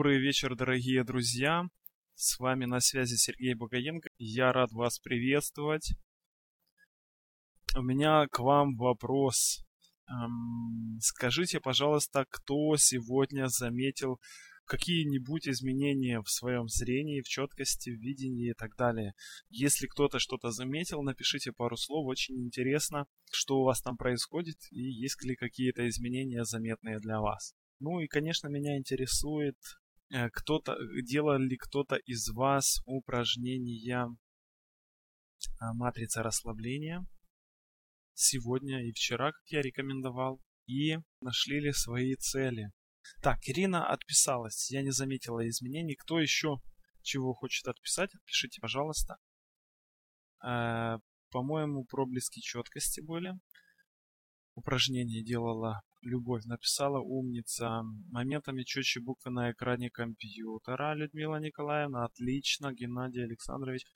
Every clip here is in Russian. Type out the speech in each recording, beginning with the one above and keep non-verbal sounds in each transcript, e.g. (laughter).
Добрый вечер, дорогие друзья. С вами на связи Сергей Богоенко. Я рад вас приветствовать. У меня к вам вопрос. Эм, скажите, пожалуйста, кто сегодня заметил какие-нибудь изменения в своем зрении, в четкости, в видении и так далее. Если кто-то что-то заметил, напишите пару слов. Очень интересно, что у вас там происходит и есть ли какие-то изменения заметные для вас. Ну и, конечно, меня интересует, кто-то, делал ли кто-то из вас упражнения а, матрица расслабления сегодня и вчера, как я рекомендовал, и нашли ли свои цели. Так, Ирина отписалась, я не заметила изменений. Кто еще чего хочет отписать, отпишите, пожалуйста. Э, по-моему, проблески четкости были. Упражнение делала Любовь написала умница. Моментами четче буквы на экране компьютера. Людмила Николаевна, отлично. Геннадий Александрович,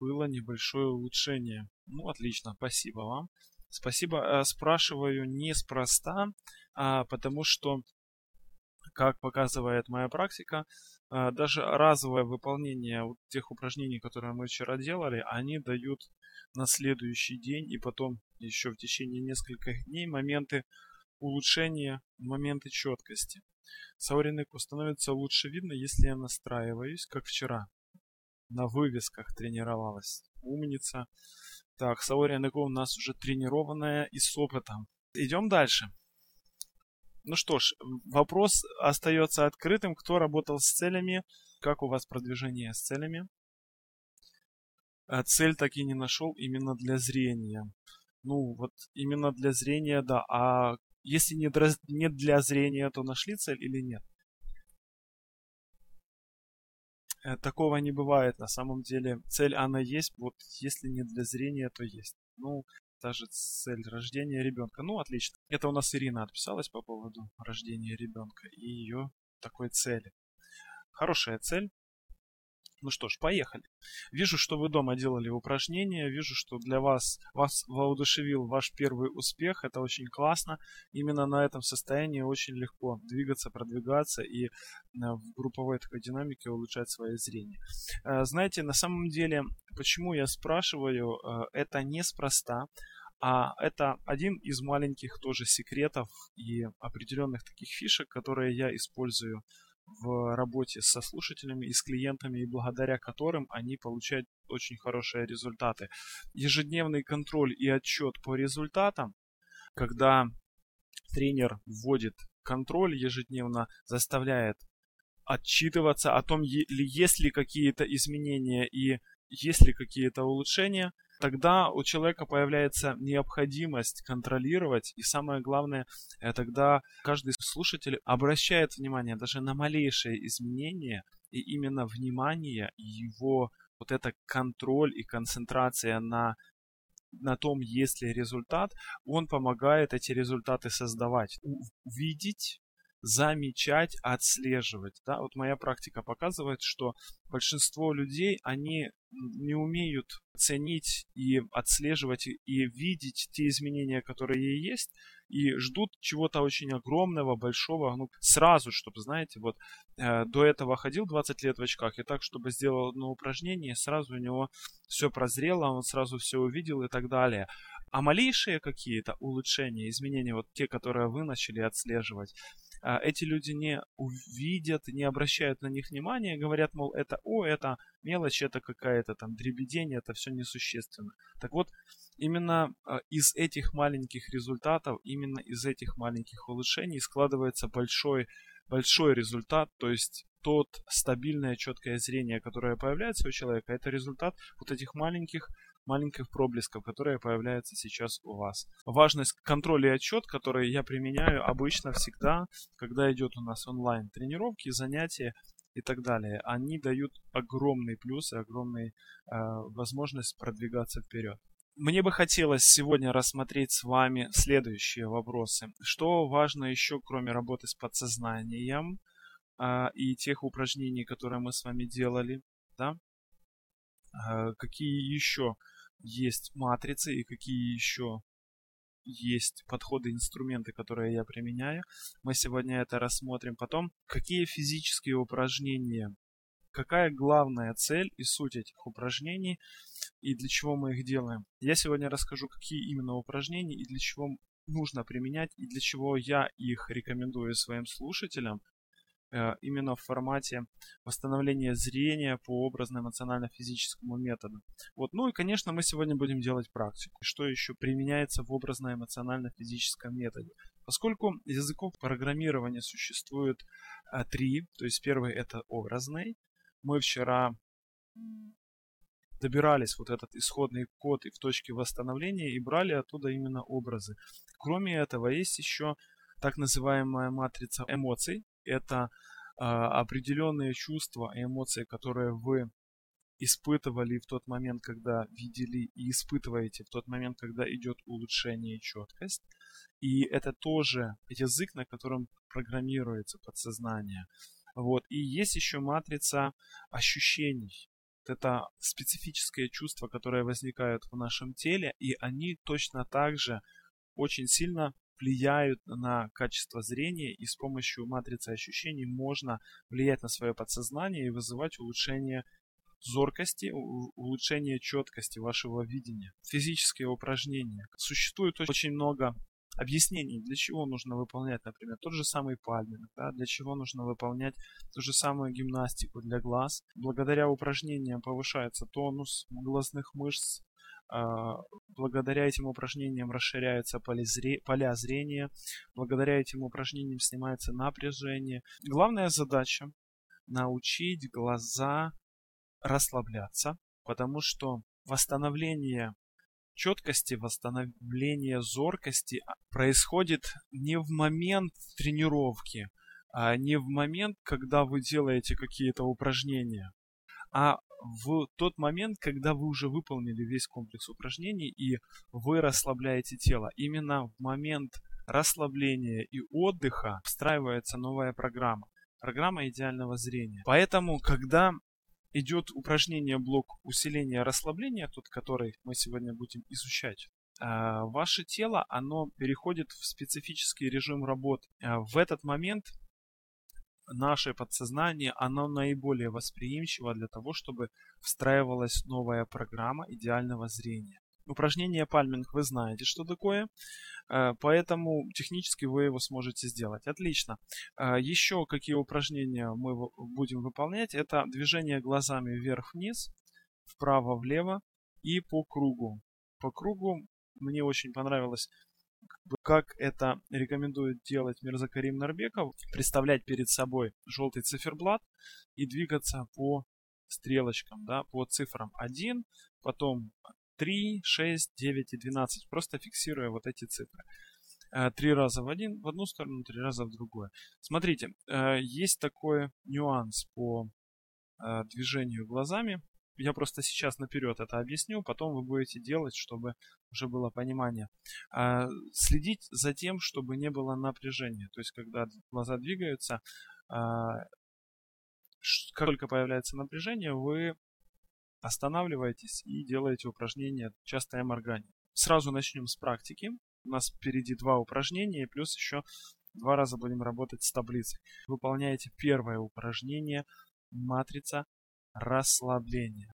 было небольшое улучшение. Ну, отлично, спасибо вам. Спасибо. Э, спрашиваю неспроста, а потому что, как показывает моя практика, э, даже разовое выполнение вот тех упражнений, которые мы вчера делали, они дают на следующий день и потом еще в течение нескольких дней моменты улучшения, моменты четкости. Сауринику становится лучше видно, если я настраиваюсь, как вчера. На вывесках тренировалась. Умница. Так, Сауринику у нас уже тренированная и с опытом. Идем дальше. Ну что ж, вопрос остается открытым. Кто работал с целями? Как у вас продвижение с целями? А цель так и не нашел именно для зрения. Ну, вот именно для зрения, да. А если не для зрения, то нашли цель или нет? Э, такого не бывает на самом деле. Цель она есть, вот если не для зрения, то есть. Ну, та же цель рождения ребенка. Ну, отлично. Это у нас Ирина отписалась по поводу рождения ребенка и ее такой цели. Хорошая цель. Ну что ж, поехали. Вижу, что вы дома делали упражнения, вижу, что для вас вас воодушевил ваш первый успех, это очень классно. Именно на этом состоянии очень легко двигаться, продвигаться и э, в групповой такой динамике улучшать свое зрение. Э, знаете, на самом деле, почему я спрашиваю, э, это неспроста. А это один из маленьких тоже секретов и определенных таких фишек, которые я использую в работе со слушателями и с клиентами, и благодаря которым они получают очень хорошие результаты. Ежедневный контроль и отчет по результатам, когда тренер вводит контроль ежедневно, заставляет отчитываться о том, есть ли какие-то изменения и есть ли какие-то улучшения – тогда у человека появляется необходимость контролировать, и самое главное, э, тогда каждый слушатель обращает внимание даже на малейшие изменения, и именно внимание, его вот это контроль и концентрация на на том, есть ли результат, он помогает эти результаты создавать. Увидеть замечать, отслеживать. Да? Вот моя практика показывает, что большинство людей, они не умеют ценить и отслеживать и видеть те изменения, которые есть, и ждут чего-то очень огромного, большого, ну, сразу, чтобы, знаете, вот э, до этого ходил 20 лет в очках, и так, чтобы сделал одно упражнение, сразу у него все прозрело, он сразу все увидел и так далее. А малейшие какие-то улучшения, изменения, вот те, которые вы начали отслеживать, эти люди не увидят, не обращают на них внимания, говорят, мол, это, о, это мелочь, это какая-то там дребедень, это все несущественно. Так вот, именно а, из этих маленьких результатов, именно из этих маленьких улучшений складывается большой, большой результат, то есть тот стабильное, четкое зрение, которое появляется у человека, это результат вот этих маленьких маленьких проблесков, которые появляются сейчас у вас. Важность контроля и отчет, который я применяю обычно всегда, когда идет у нас онлайн тренировки, занятия и так далее. Они дают огромный плюс и огромную э, возможность продвигаться вперед. Мне бы хотелось сегодня рассмотреть с вами следующие вопросы. Что важно еще, кроме работы с подсознанием э, и тех упражнений, которые мы с вами делали, да? Э, какие еще есть матрицы и какие еще есть подходы, инструменты, которые я применяю. Мы сегодня это рассмотрим. Потом, какие физические упражнения, какая главная цель и суть этих упражнений и для чего мы их делаем. Я сегодня расскажу, какие именно упражнения и для чего нужно применять и для чего я их рекомендую своим слушателям. Э, именно в формате восстановления зрения по образно-эмоционально-физическому методу. Вот. Ну и, конечно, мы сегодня будем делать практику. Что еще применяется в образно-эмоционально-физическом методе? Поскольку языков программирования существует а, три, то есть первый это образный. Мы вчера добирались вот этот исходный код и в точке восстановления и брали оттуда именно образы. Кроме этого, есть еще так называемая матрица эмоций, это а, определенные чувства и эмоции, которые вы испытывали в тот момент, когда видели и испытываете в тот момент, когда идет улучшение и четкость. И это тоже язык, на котором программируется подсознание. Вот. И есть еще матрица ощущений. Это специфические чувства, которые возникают в нашем теле, и они точно так же очень сильно влияют на качество зрения, и с помощью матрицы ощущений можно влиять на свое подсознание и вызывать улучшение зоркости, улучшение четкости вашего видения. Физические упражнения. Существует очень много объяснений, для чего нужно выполнять, например, тот же самый пальминг, да, для чего нужно выполнять ту же самую гимнастику для глаз. Благодаря упражнениям повышается тонус глазных мышц, благодаря этим упражнениям расширяются поля зрения, благодаря этим упражнениям снимается напряжение. Главная задача – научить глаза расслабляться, потому что восстановление четкости, восстановление зоркости происходит не в момент тренировки, а не в момент, когда вы делаете какие-то упражнения, а в тот момент, когда вы уже выполнили весь комплекс упражнений и вы расслабляете тело. Именно в момент расслабления и отдыха встраивается новая программа. Программа идеального зрения. Поэтому, когда идет упражнение блок усиления расслабления, тот, который мы сегодня будем изучать, а, ваше тело, оно переходит в специфический режим работы. А, в этот момент наше подсознание, оно наиболее восприимчиво для того, чтобы встраивалась новая программа идеального зрения. Упражнение пальминг вы знаете, что такое, э, поэтому технически вы его сможете сделать. Отлично. Э, еще какие упражнения мы будем выполнять? Это движение глазами вверх-вниз, вправо-влево и по кругу. По кругу мне очень понравилось как это рекомендует делать Мирзакарим Нарбеков, представлять перед собой желтый циферблат и двигаться по стрелочкам, да, по цифрам 1, потом 3, 6, 9 и 12, просто фиксируя вот эти цифры. Э, три раза в один, в одну сторону, три раза в другую. Смотрите, э, есть такой нюанс по э, движению глазами я просто сейчас наперед это объясню, потом вы будете делать, чтобы уже было понимание. А, следить за тем, чтобы не было напряжения. То есть, когда глаза двигаются, а, как только появляется напряжение, вы останавливаетесь и делаете упражнение частое моргание. Сразу начнем с практики. У нас впереди два упражнения, плюс еще два раза будем работать с таблицей. Выполняете первое упражнение матрица расслабление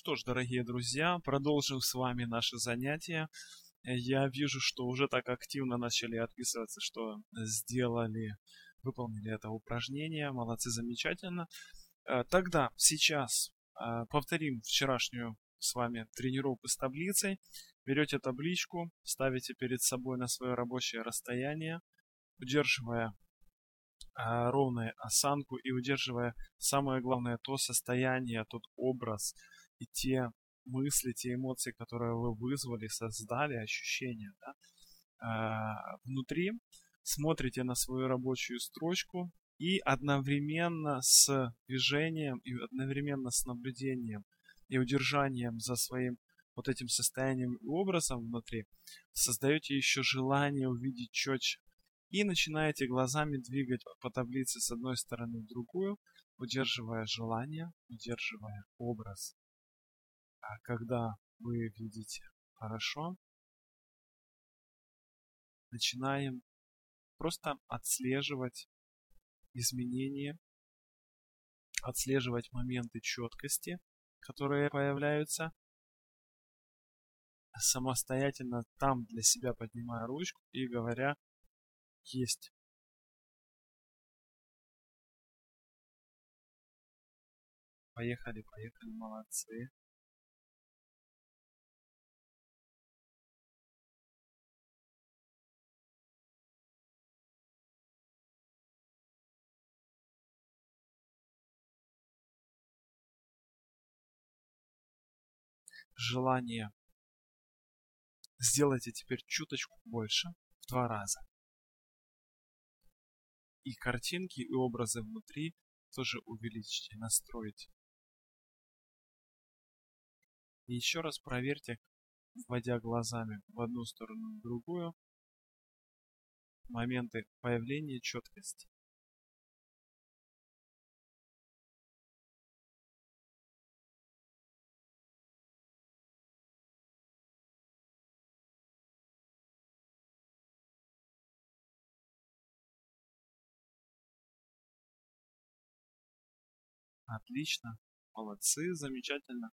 что ж, дорогие друзья, продолжим с вами наше занятие. Я вижу, что уже так активно начали отписываться, что сделали, выполнили это упражнение. Молодцы, замечательно. Э, тогда, сейчас э, повторим вчерашнюю с вами тренировку с таблицей. Берете табличку, ставите перед собой на свое рабочее расстояние, удерживая а, ровную осанку и удерживая самое главное то состояние, тот образ и те мысли, те эмоции, которые вы вызвали, создали, ощущения да, а, внутри, смотрите на свою рабочую строчку и одновременно с движением и одновременно с наблюдением и удержанием за своим вот этим состоянием и образом внутри, создаете еще желание увидеть четче. И начинаете глазами двигать по таблице с одной стороны в другую, удерживая желание, удерживая образ. А когда вы видите хорошо, начинаем просто отслеживать изменения, отслеживать моменты четкости, которые появляются, самостоятельно там для себя поднимая ручку и говоря «Есть». Поехали, поехали, молодцы. Желание сделайте теперь чуточку больше, в два раза. И картинки, и образы внутри тоже увеличьте, настройте. И еще раз проверьте, вводя глазами в одну сторону в другую, моменты появления четкости. Отлично. Молодцы, замечательно.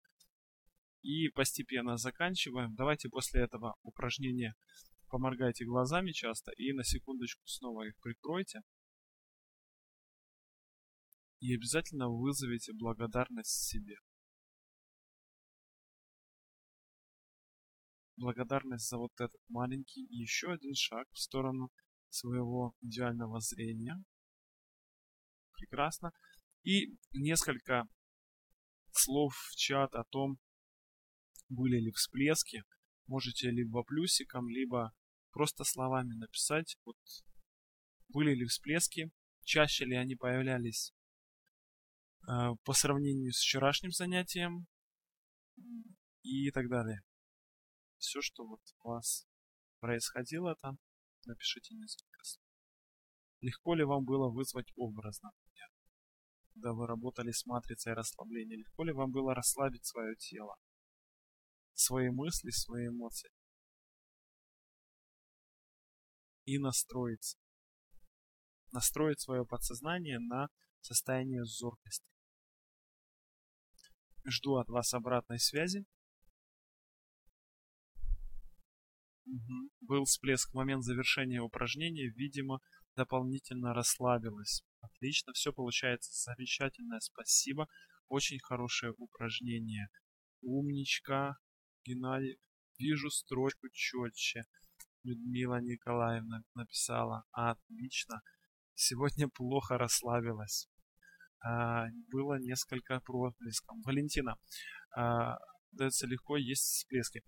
И постепенно заканчиваем. Давайте после этого упражнения поморгайте глазами часто и на секундочку снова их прикройте. И обязательно вызовите благодарность себе. Благодарность за вот этот маленький еще один шаг в сторону своего идеального зрения. Прекрасно. И несколько слов в чат о том, были ли всплески. Можете либо плюсиком, либо просто словами написать, вот, были ли всплески, чаще ли они появлялись э, по сравнению с вчерашним занятием и так далее. Все, что вот у вас происходило там, напишите несколько слов. Легко ли вам было вызвать образно? Когда вы работали с матрицей расслабления, легко ли вам было расслабить свое тело, свои мысли, свои эмоции и настроиться. Настроить свое подсознание на состояние зоркости. Жду от вас обратной связи. Угу. Был всплеск в момент завершения упражнения, видимо, дополнительно расслабилась. Отлично, все получается замечательно, спасибо. Очень хорошее упражнение. Умничка, Геннадий. Вижу строчку четче. Людмила Николаевна написала. Отлично. Сегодня плохо расслабилась. А, было несколько проблесков. Валентина. А, дается легко, есть всплески.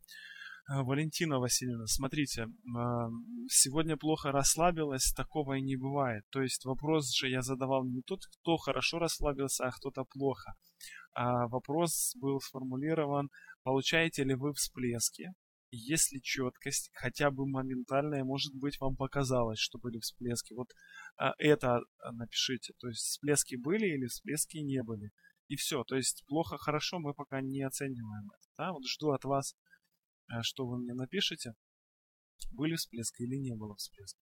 А, Валентина Васильевна, смотрите, а, сегодня плохо расслабилась, такого и не бывает. То есть вопрос же я задавал не тот, кто хорошо расслабился, а кто-то плохо. А вопрос был сформулирован, получаете ли вы всплески, если четкость, хотя бы моментальная, может быть, вам показалось, что были всплески. Вот это напишите. То есть всплески были или всплески не были. И все. То есть плохо, хорошо мы пока не оцениваем это. Да? Вот жду от вас а что вы мне напишите, были всплески или не было всплеска.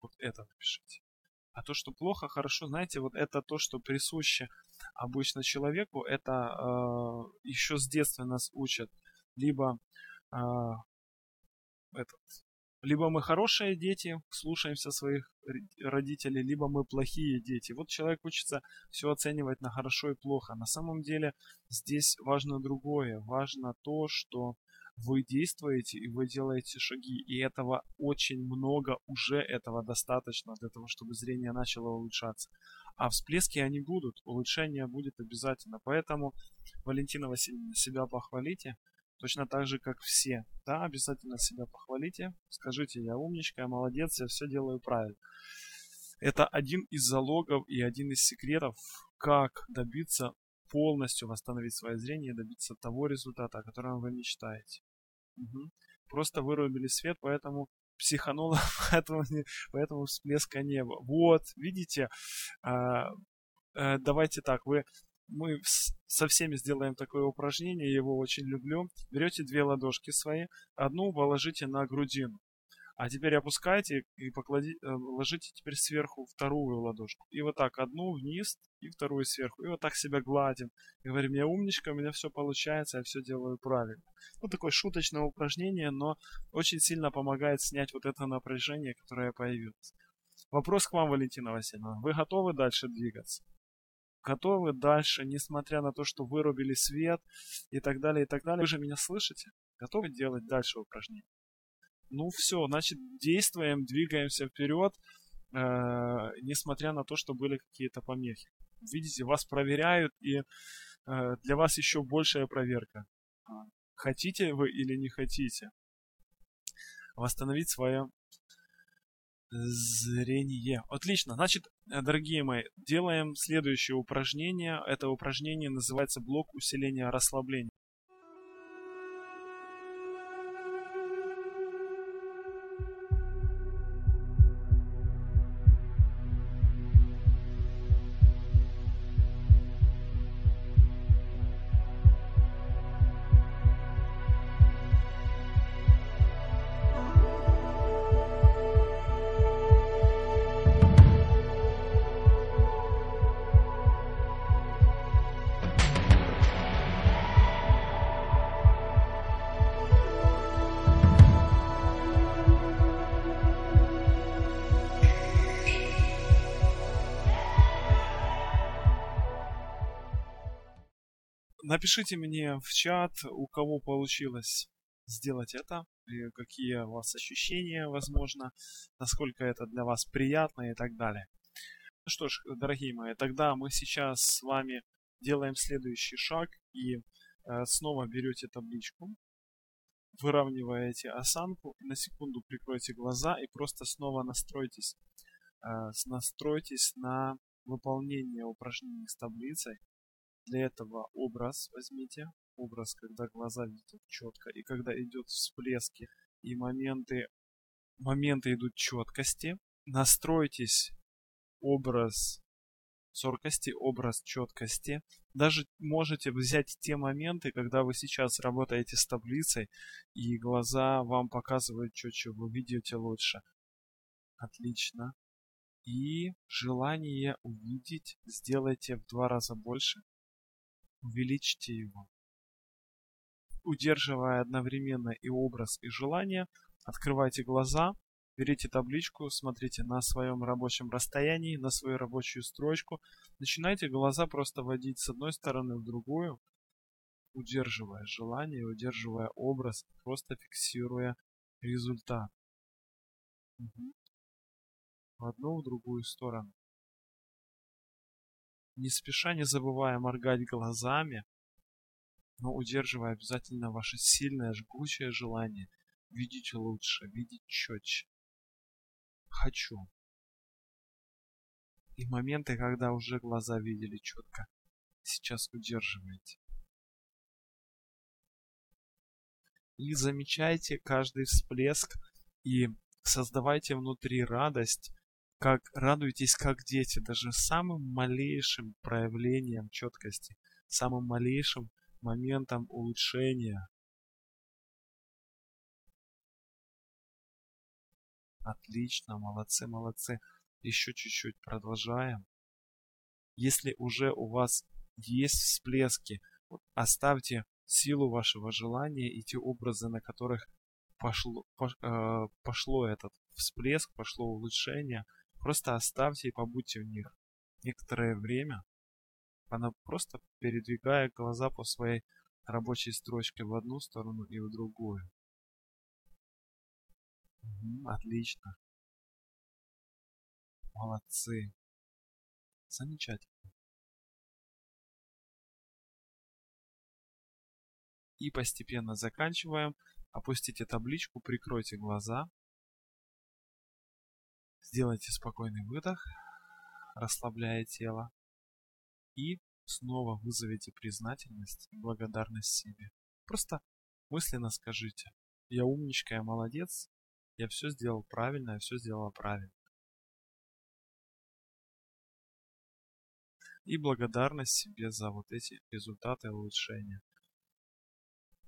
Вот это напишите. А то, что плохо, хорошо, знаете, вот это то, что присуще обычно человеку, это э, еще с детства нас учат. Либо э, этот, либо мы хорошие дети, слушаемся своих родителей, либо мы плохие дети. Вот человек учится все оценивать на хорошо и плохо. На самом деле здесь важно другое. Важно то, что вы действуете и вы делаете шаги, и этого очень много, уже этого достаточно для того, чтобы зрение начало улучшаться. А всплески они будут, улучшение будет обязательно. Поэтому, Валентина Васильевна, себя похвалите, точно так же, как все. Да, обязательно себя похвалите, скажите, я умничка, я молодец, я все делаю правильно. Это один из залогов и один из секретов, как добиться полностью восстановить свое зрение и добиться того результата, о котором вы мечтаете. Угу. Просто вырубили свет, поэтому психануло, (laughs) поэтому, поэтому всплеска не было. Вот, видите, а, а, давайте так, вы мы со всеми сделаем такое упражнение, я его очень люблю. Берете две ладошки свои, одну положите на грудину, а теперь опускайте и покладите, э, ложите теперь сверху вторую ладошку. И вот так одну вниз и вторую сверху. И вот так себя гладим. И говорим, я умничка, у меня все получается, я все делаю правильно. Ну, такое шуточное упражнение, но очень сильно помогает снять вот это напряжение, которое появилось. Вопрос к вам, Валентина Васильевна. Вы готовы дальше двигаться? Готовы дальше, несмотря на то, что вырубили свет и так далее, и так далее. Вы же меня слышите? Готовы делать дальше упражнения? Ну все, значит, действуем, двигаемся вперед, э, несмотря на то, что были какие-то помехи. Видите, вас проверяют, и э, для вас еще большая проверка. Хотите вы или не хотите восстановить свое зрение. Отлично. Значит, дорогие мои, делаем следующее упражнение. Это упражнение называется блок усиления расслабления. Напишите мне в чат, у кого получилось сделать это, и какие у вас ощущения, возможно, насколько это для вас приятно и так далее. Ну что ж, дорогие мои, тогда мы сейчас с вами делаем следующий шаг и э, снова берете табличку, выравниваете осанку, на секунду прикройте глаза и просто снова настройтесь, э, настройтесь на выполнение упражнений с таблицей. Для этого образ возьмите. Образ, когда глаза видят четко. И когда идет всплески и моменты, моменты идут четкости. Настройтесь образ зоркости, образ четкости. Даже можете взять те моменты, когда вы сейчас работаете с таблицей, и глаза вам показывают четче, вы видите лучше. Отлично. И желание увидеть сделайте в два раза больше увеличьте его. Удерживая одновременно и образ, и желание, открывайте глаза, берите табличку, смотрите на своем рабочем расстоянии, на свою рабочую строчку, начинайте глаза просто водить с одной стороны в другую, удерживая желание, удерживая образ, просто фиксируя результат. Угу. В одну, в другую сторону не спеша, не забывая моргать глазами, но удерживая обязательно ваше сильное, жгучее желание видеть лучше, видеть четче. Хочу. И моменты, когда уже глаза видели четко, сейчас удерживаете. И замечайте каждый всплеск и создавайте внутри радость как радуйтесь как дети, даже самым малейшим проявлением четкости, самым малейшим моментом улучшения. Отлично, молодцы, молодцы. Еще чуть-чуть продолжаем. Если уже у вас есть всплески, оставьте силу вашего желания и те образы, на которых пошло, э, пошло этот всплеск, пошло улучшение – Просто оставьте и побудьте в них некоторое время. Она просто передвигая глаза по своей рабочей строчкой в одну сторону и в другую. Угу, отлично. Молодцы. Замечательно. И постепенно заканчиваем. Опустите табличку, прикройте глаза. Сделайте спокойный выдох, расслабляя тело. И снова вызовите признательность и благодарность себе. Просто мысленно скажите, я умничка, я молодец, я все сделал правильно, я все сделала правильно. И благодарность себе за вот эти результаты улучшения.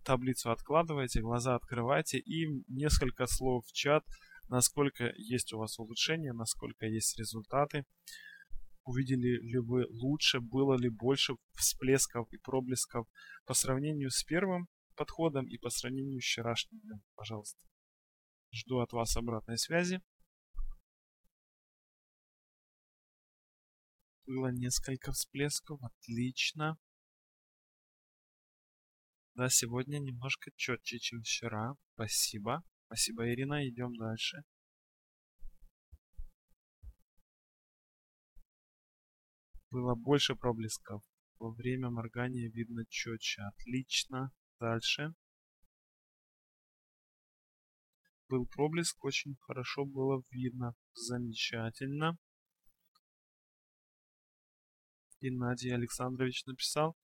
Таблицу откладывайте, глаза открывайте и несколько слов в чат, насколько есть у вас улучшения, насколько есть результаты увидели ли вы лучше, было ли больше всплесков и проблесков по сравнению с первым подходом и по сравнению с вчерашним днем, пожалуйста. Жду от вас обратной связи. Было несколько всплесков, отлично. Да, сегодня немножко четче, чем вчера. Спасибо. Спасибо, Ирина. Идем дальше. Было больше проблесков. Во время моргания видно четче. Отлично. Дальше. Был проблеск, очень хорошо было видно. Замечательно. Геннадий Александрович написал.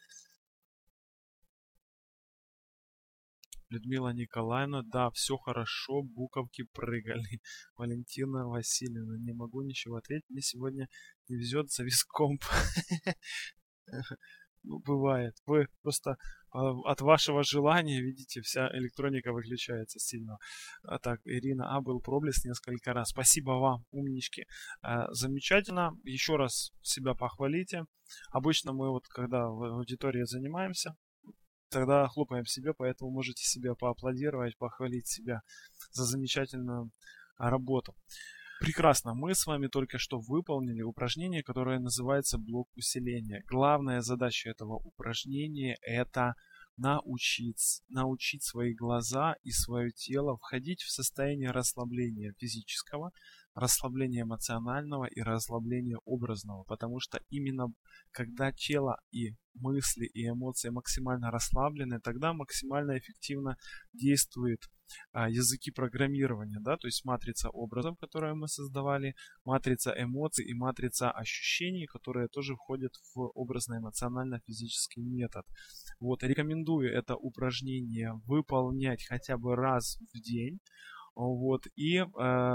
Людмила Николаевна, да, все хорошо, буковки прыгали. (laughs) Валентина Васильевна, не могу ничего ответить, мне сегодня не везет, завис комп. (laughs) Ну, бывает. Вы просто а, от вашего желания, видите, вся электроника выключается сильно. А так, Ирина А. был проблеск несколько раз. Спасибо вам, умнички. А, замечательно. Еще раз себя похвалите. Обычно мы вот, когда в аудитории занимаемся, тогда хлопаем себе, поэтому можете себе поаплодировать, похвалить себя за замечательную работу. Прекрасно, мы с вами только что выполнили упражнение, которое называется блок усиления. Главная задача этого упражнения это научить, научить свои глаза и свое тело входить в состояние расслабления физического, расслабления эмоционального и расслабления образного, потому что именно когда тело и мысли и эмоции максимально расслаблены, тогда максимально эффективно действует а, языки программирования, да, то есть матрица образов, которую мы создавали, матрица эмоций и матрица ощущений, которые тоже входят в образно-эмоционально-физический метод. Вот, рекомендую это упражнение выполнять хотя бы раз в день, вот, и э,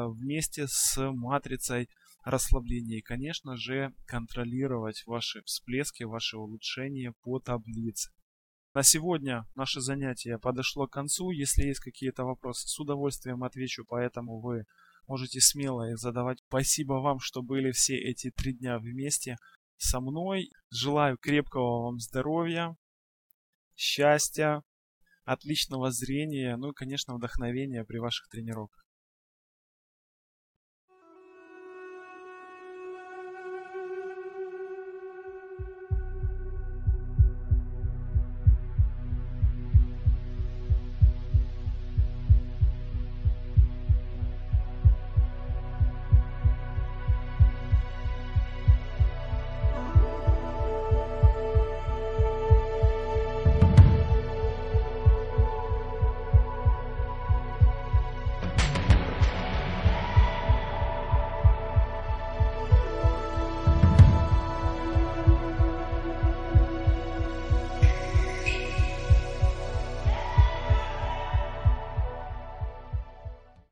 вместе с матрицей расслабления. И, конечно же, контролировать ваши всплески, ваши улучшения по таблице. На сегодня наше занятие подошло к концу. Если есть какие-то вопросы, с удовольствием отвечу, поэтому вы можете смело их задавать. Спасибо вам, что были все эти три дня вместе со мной. Желаю крепкого вам здоровья, счастья, отличного зрения, ну и, конечно, вдохновения при ваших тренировках.